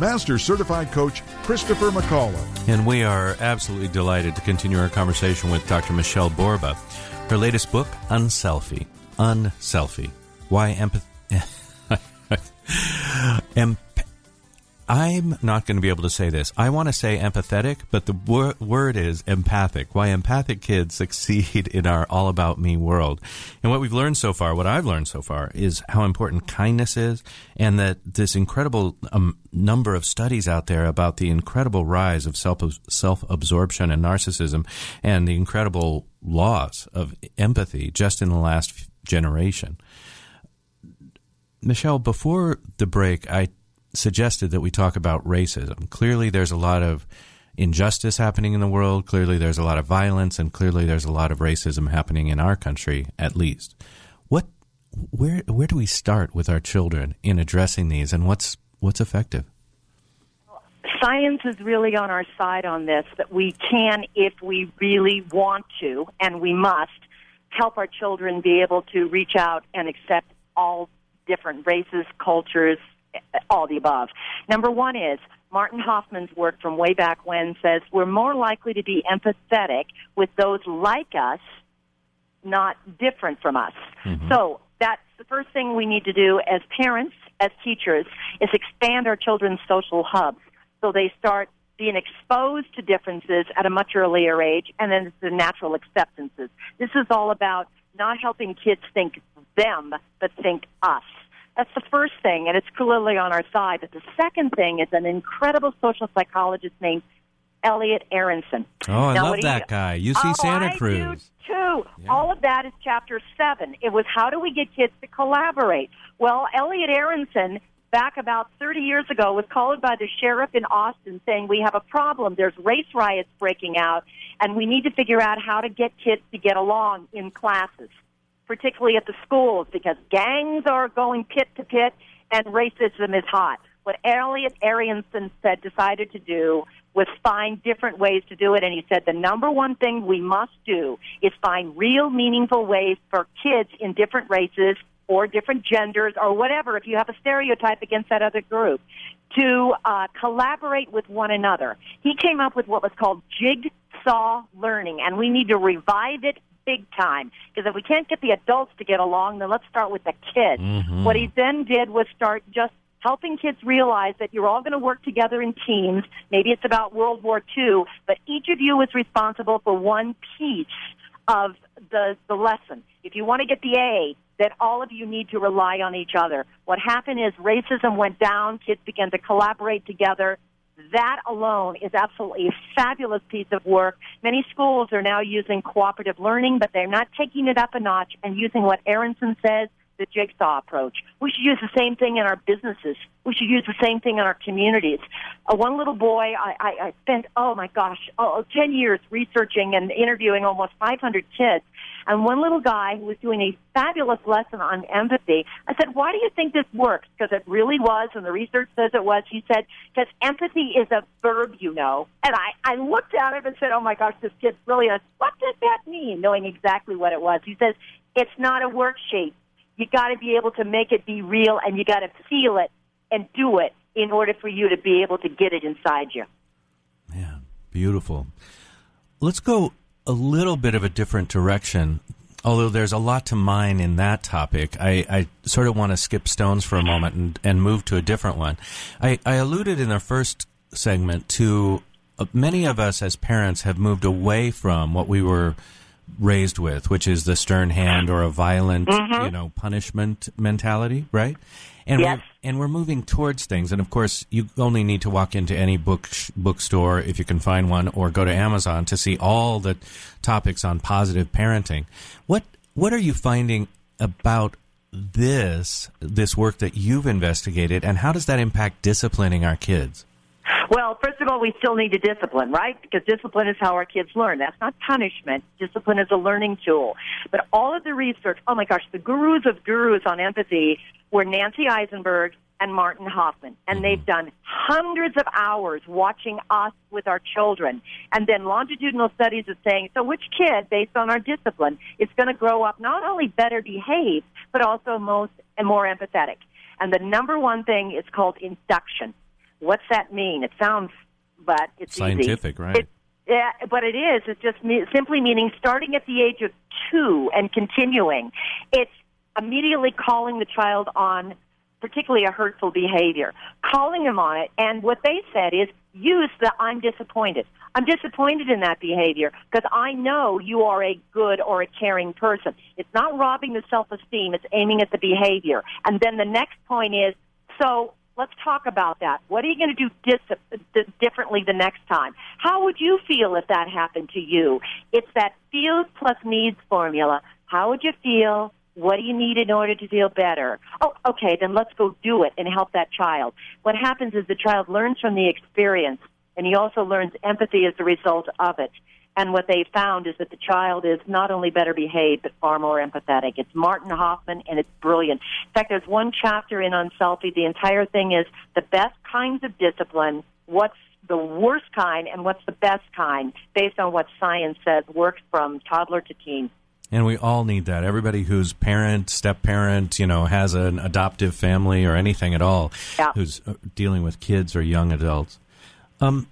Master Certified Coach Christopher McCullough. And we are absolutely delighted to continue our conversation with Dr. Michele Borba. Her latest book, Unselfie. Unselfie. Why empathy. Em- I'm not going to be able to say this. I want to say empathetic, but the wor- word is empathic. Why empathic kids succeed in our all about me world. And what we've learned so far, what I've learned so far, is how important kindness is, and that this incredible um, number of studies out there about the incredible rise of self self absorption and narcissism, and the incredible loss of empathy just in the last generation. Michele, before the break, I suggested that we talk about racism. Clearly, there's a lot of injustice happening in the world. Clearly, there's a lot of violence, and clearly, there's a lot of racism happening in our country, at least. What, where, where do we start with our children in addressing these, and what's what's effective? science is really on our side on this that we can if we really want to and we must help our children be able to reach out and accept all different races cultures all the above number one is martin hoffman's work from way back when says we're more likely to be empathetic with those like us not different from us mm-hmm. so that's the first thing we need to do as parents as teachers is expand our children's social hubs so they start being exposed to differences at a much earlier age, and then the natural acceptances. This is all about not helping kids think them, but think us. That's the first thing, and it's clearly on our side. But the second thing is an incredible social psychologist named Elliot Aronson. Oh, I Now, love that guy. UC oh, Santa I Cruz. Do too. All of that is chapter seven. It was how do we get kids to collaborate? Well, Elliot Aronson, back about 30 years ago, was called by the sheriff in Austin saying, We have a problem. There's race riots breaking out, and we need to figure out how to get kids to get along in classes, particularly at the schools, because gangs are going pit to pit and racism is hot. What Elliot Aronson said, decided to do was find different ways to do it. And he said the number one thing we must do is find real meaningful ways for kids in different races or different genders or whatever, if you have a stereotype against that other group, to uh, collaborate with one another. He came up with what was called jigsaw learning, and we need to revive it big time. Because if we can't get the adults to get along, then let's start with the kids. Mm-hmm. What he then did was start just helping kids realize that you're all going to work together in teams. Maybe it's about World War II, but each of you is responsible for one piece of the, the lesson. If you want to get the A, then all of you need to rely on each other. What happened is racism went down, kids began to collaborate together. That alone is absolutely a fabulous piece of work. Many schools are now using cooperative learning, but they're not taking it up a notch and using what Aronson says, the jigsaw approach. We should use the same thing in our businesses. We should use the same thing in our communities. Uh, one little boy, I, I, I spent, oh my gosh, oh, 10 years researching and interviewing almost 500 kids. And one little guy who was doing a fabulous lesson on empathy, I said, why do you think this works? Because it really was, and the research says it was. He said, because empathy is a verb, you know. And I, I looked at him and said, oh my gosh, this kid's brilliant. What does that mean? Knowing exactly what it was. He says, it's not a worksheet. You got to be able to make it be real, and you got to feel it and do it in order for you to be able to get it inside you. Yeah, beautiful. Let's go a little bit of a different direction. Although there's a lot to mine in that topic, I, I sort of want to skip stones for a moment and, and move to a different one. I, I alluded in the first segment to uh, many of us as parents have moved away from what we were raised with, which is the stern hand or a violent, mm-hmm. you know, punishment mentality, right? And Yes. we're and we're moving towards things. And of course, you only need to walk into any book bookstore if you can find one, or go to Amazon to see all the topics on positive parenting. What what are you finding about this this work that you've investigated, and how does that impact disciplining our kids? Well, first of all, we still need to discipline, right? Because discipline is how our kids learn. That's not punishment. Discipline is a learning tool. But all of the research, oh my gosh, the gurus of gurus on empathy were Nancy Eisenberg and Martin Hoffman. And mm-hmm. they've done hundreds of hours watching us with our children. And then longitudinal studies are saying, so which kid, based on our discipline, is going to grow up not only better behaved, but also most and more empathetic. And the number one thing is called induction. What's that mean? It sounds, but it's Scientific, easy. right? It, yeah, but it is. It's just me, simply meaning starting at the age of two and continuing. It's immediately calling the child on particularly a hurtful behavior, calling them on it. And what they said is use the I'm disappointed. I'm disappointed in that behavior because I know you are a good or a caring person. It's not robbing the self esteem, it's aiming at the behavior. And then the next point is so let's talk about that. What are you going to do dis- di- differently the next time? How would you feel if that happened to you? It's that feels plus needs formula. How would you feel? What do you need in order to feel better? Oh, okay, then let's go do it and help that child. What happens is the child learns from the experience, and he also learns empathy as a result of it. And what they found is that the child is not only better behaved, but far more empathetic. It's Martin Hoffman, and it's brilliant. In fact, there's one chapter in Unselfie. The entire thing is the best kinds of discipline, what's the worst kind, and what's the best kind, based on what science says works from toddler to teen. And we all need that. Everybody who's parent, step parent, you know, has an adoptive family or anything at all, Yeah. who's uh, dealing with kids or young adults. Um,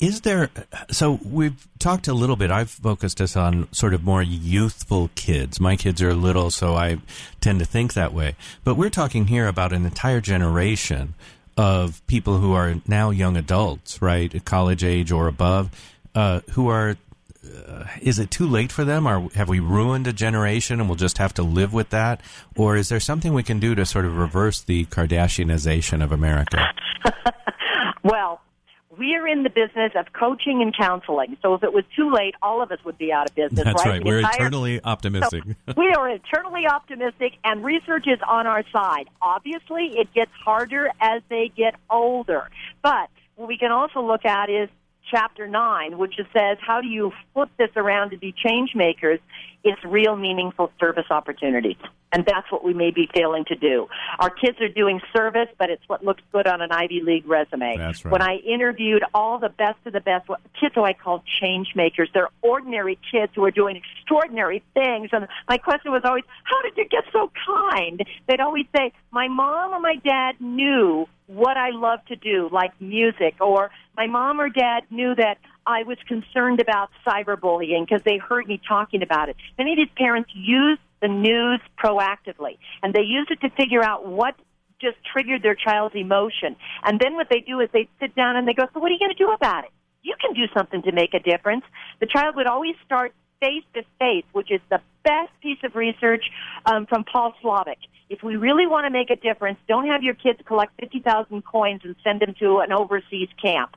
is there? So we've talked a little bit. I've focused us on sort of more youthful kids. My kids are little, so I tend to think that way. But we're talking here about an entire generation of people who are now young adults, right, college age or above, uh, who are is it too late for them or have we ruined a generation and we'll just have to live with that or is there something we can do to sort of reverse the kardashianization of america Well, we are in the business of coaching and counseling. So if it was too late, all of us would be out of business, that's right? right we're entire- eternally optimistic we are eternally optimistic, and research is on our side. Obviously, it gets harder as they get older. But what we can also look at is chapter 9, which says, How do you flip this around to be change makers? It's real, meaningful service opportunities. And that's what we may be failing to do. Our kids are doing service, but it's what looks good on an Ivy League resume. That's right. When I interviewed all the best of the best kids who I call change makers. They're ordinary kids who are doing extraordinary things. And my question was always, how did you get so kind? They'd always say, my mom or my dad knew what I love to do, like music, or my mom or dad knew that I was concerned about cyberbullying because they heard me talking about it. Many of these parents use the news proactively, and they use it to figure out what just triggered their child's emotion. And then what they do is they sit down and they go, So, what are you going to do about it? You can do something to make a difference. The child would always start face to face, which is the best piece of research um, from Paul Slovic. If we really want to make a difference, don't have your kids collect 50,000 coins and send them to an overseas camp.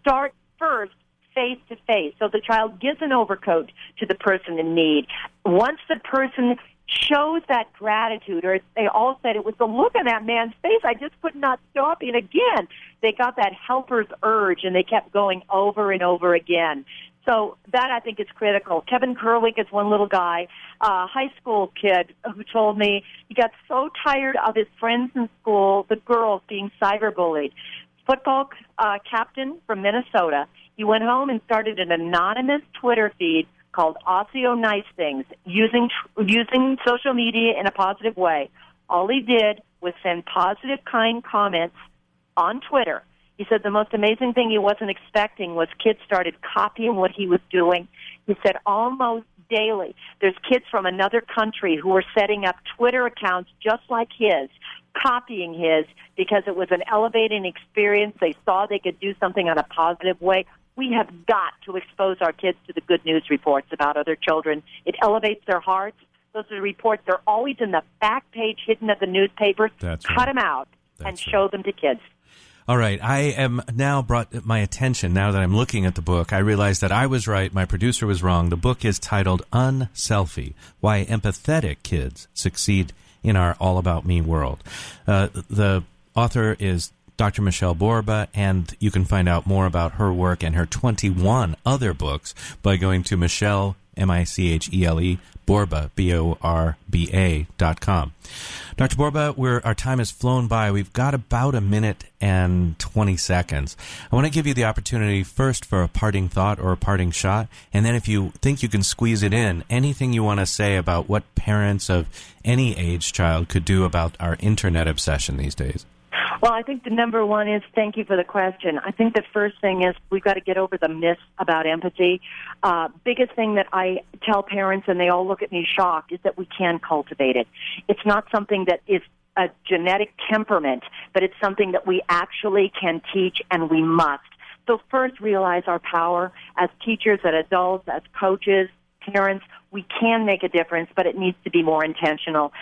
Start first face to face. So the child gives an overcoat to the person in need. Once the person shows that gratitude, or they all said it was the look on that man's face, I just could not stop. And again, they got that helper's urge and they kept going over and over again. So that I think is critical. Kevin Curwick is one little guy, a high school kid who told me he got so tired of his friends in school, the girls being cyberbullied. Football uh, captain from Minnesota. He went home and started an anonymous Twitter feed called Osseo Nice Things, using using social media in a positive way. All he did was send positive, kind comments on Twitter. He said the most amazing thing he wasn't expecting was kids started copying what he was doing. He said almost daily, there's kids from another country who are setting up Twitter accounts just like his, copying his because it was an elevating experience. They saw they could do something on a positive way. We have got to expose our kids to the good news reports about other children. It elevates their hearts. Those are the reports. They're always in the back page hidden at the newspapers. That's Cut right. them out and That's show them to kids. All right, I am now brought my attention now that I'm looking at the book. I realize that I was right, my producer was wrong. The book is titled Unselfie: Why Empathetic Kids Succeed in Our All About Me World. Uh, the author is Dr. Michele Borba, and you can find out more about her work and her 21 other books by going to Michele, M I C H E L E, Borba, B O R B A dot com. Dr. Borba, we're, our time has flown by. We've got about a minute and 20 seconds. I want to give you the opportunity first for a parting thought or a parting shot, and then if you think you can squeeze it in, anything you want to say about what parents of any age child could do about our internet obsession these days. Well, I think the number one is thank you for the question. I think the first thing is we've got to get over the myths about empathy. Uh, biggest thing that I tell parents, and they all look at me shocked, is that we can cultivate it. It's not something that is a genetic temperament, but it's something that we actually can teach and we must. So first realize our power as teachers, as adults, as coaches, parents, we can make a difference, but it needs to be more intentional.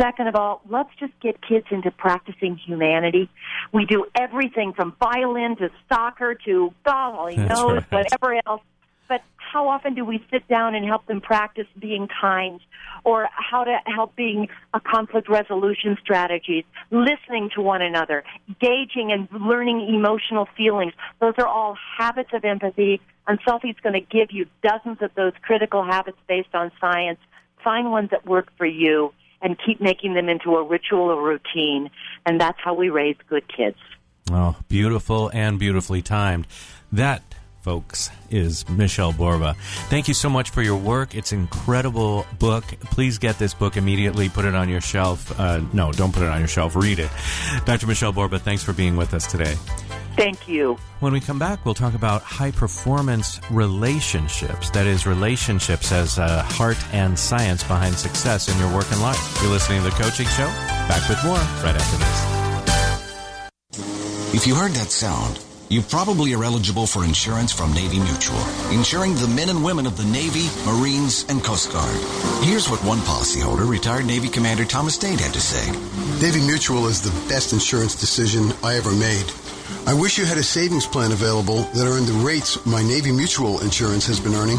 Second of all, let's just get kids into practicing humanity. We do everything from violin to soccer to God only That's knows right. whatever else. But how often do we sit down and help them practice being kind or how to help being a conflict resolution strategies, listening to one another, gauging and learning emotional feelings? Those are all habits of empathy Unselfie's going to give you dozens of those critical habits based on science. Find ones that work for you and keep making them into a ritual or routine. And that's how we raise good kids. Oh, beautiful and beautifully timed. That, folks, is Michele Borba. Thank you so much for your work. It's an incredible book. Please get this book immediately. Put it on your shelf. Uh, no, don't put it on your shelf. Read it. Dr. Michele Borba, thanks for being with us today. Thank you. When we come back, we'll talk about high performance relationships. That is, relationships as a heart and science behind success in your work and life. You're listening to The Coaching Show. Back with more right after this. If you heard that sound, you probably are eligible for insurance from Navy Mutual, insuring the men and women of the Navy, Marines, and Coast Guard. Here's what one policyholder, retired Navy Commander Thomas Dade, had to say. Navy Mutual is the best insurance decision I ever made. I wish you had a savings plan available that earned the rates my Navy Mutual insurance has been earning.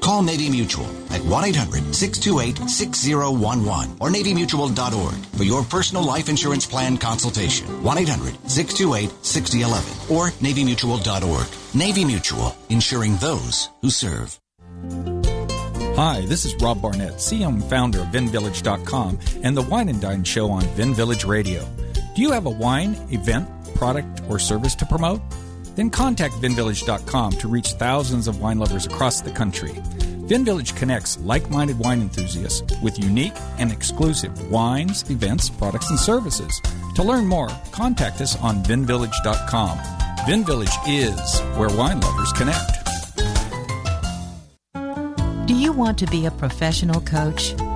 Call Navy Mutual at 1-800-628-6011 or navymutual.org for your personal life insurance plan consultation. 1-800-628-6011 or navymutual.org. Navy Mutual, insuring those who serve. Hi, this is Rob Barnett, and founder of VinVillage.com and the Wine and Dine Show on Vin Village Radio. Do you have a wine, event, product, or service to promote? Then contact VinVillage.com to reach thousands of wine lovers across the country. VinVillage connects like minded wine enthusiasts with unique and exclusive wines, events, products, and services. To learn more, contact us on VinVillage.com. VinVillage is where wine lovers connect. Do you want to be a professional coach?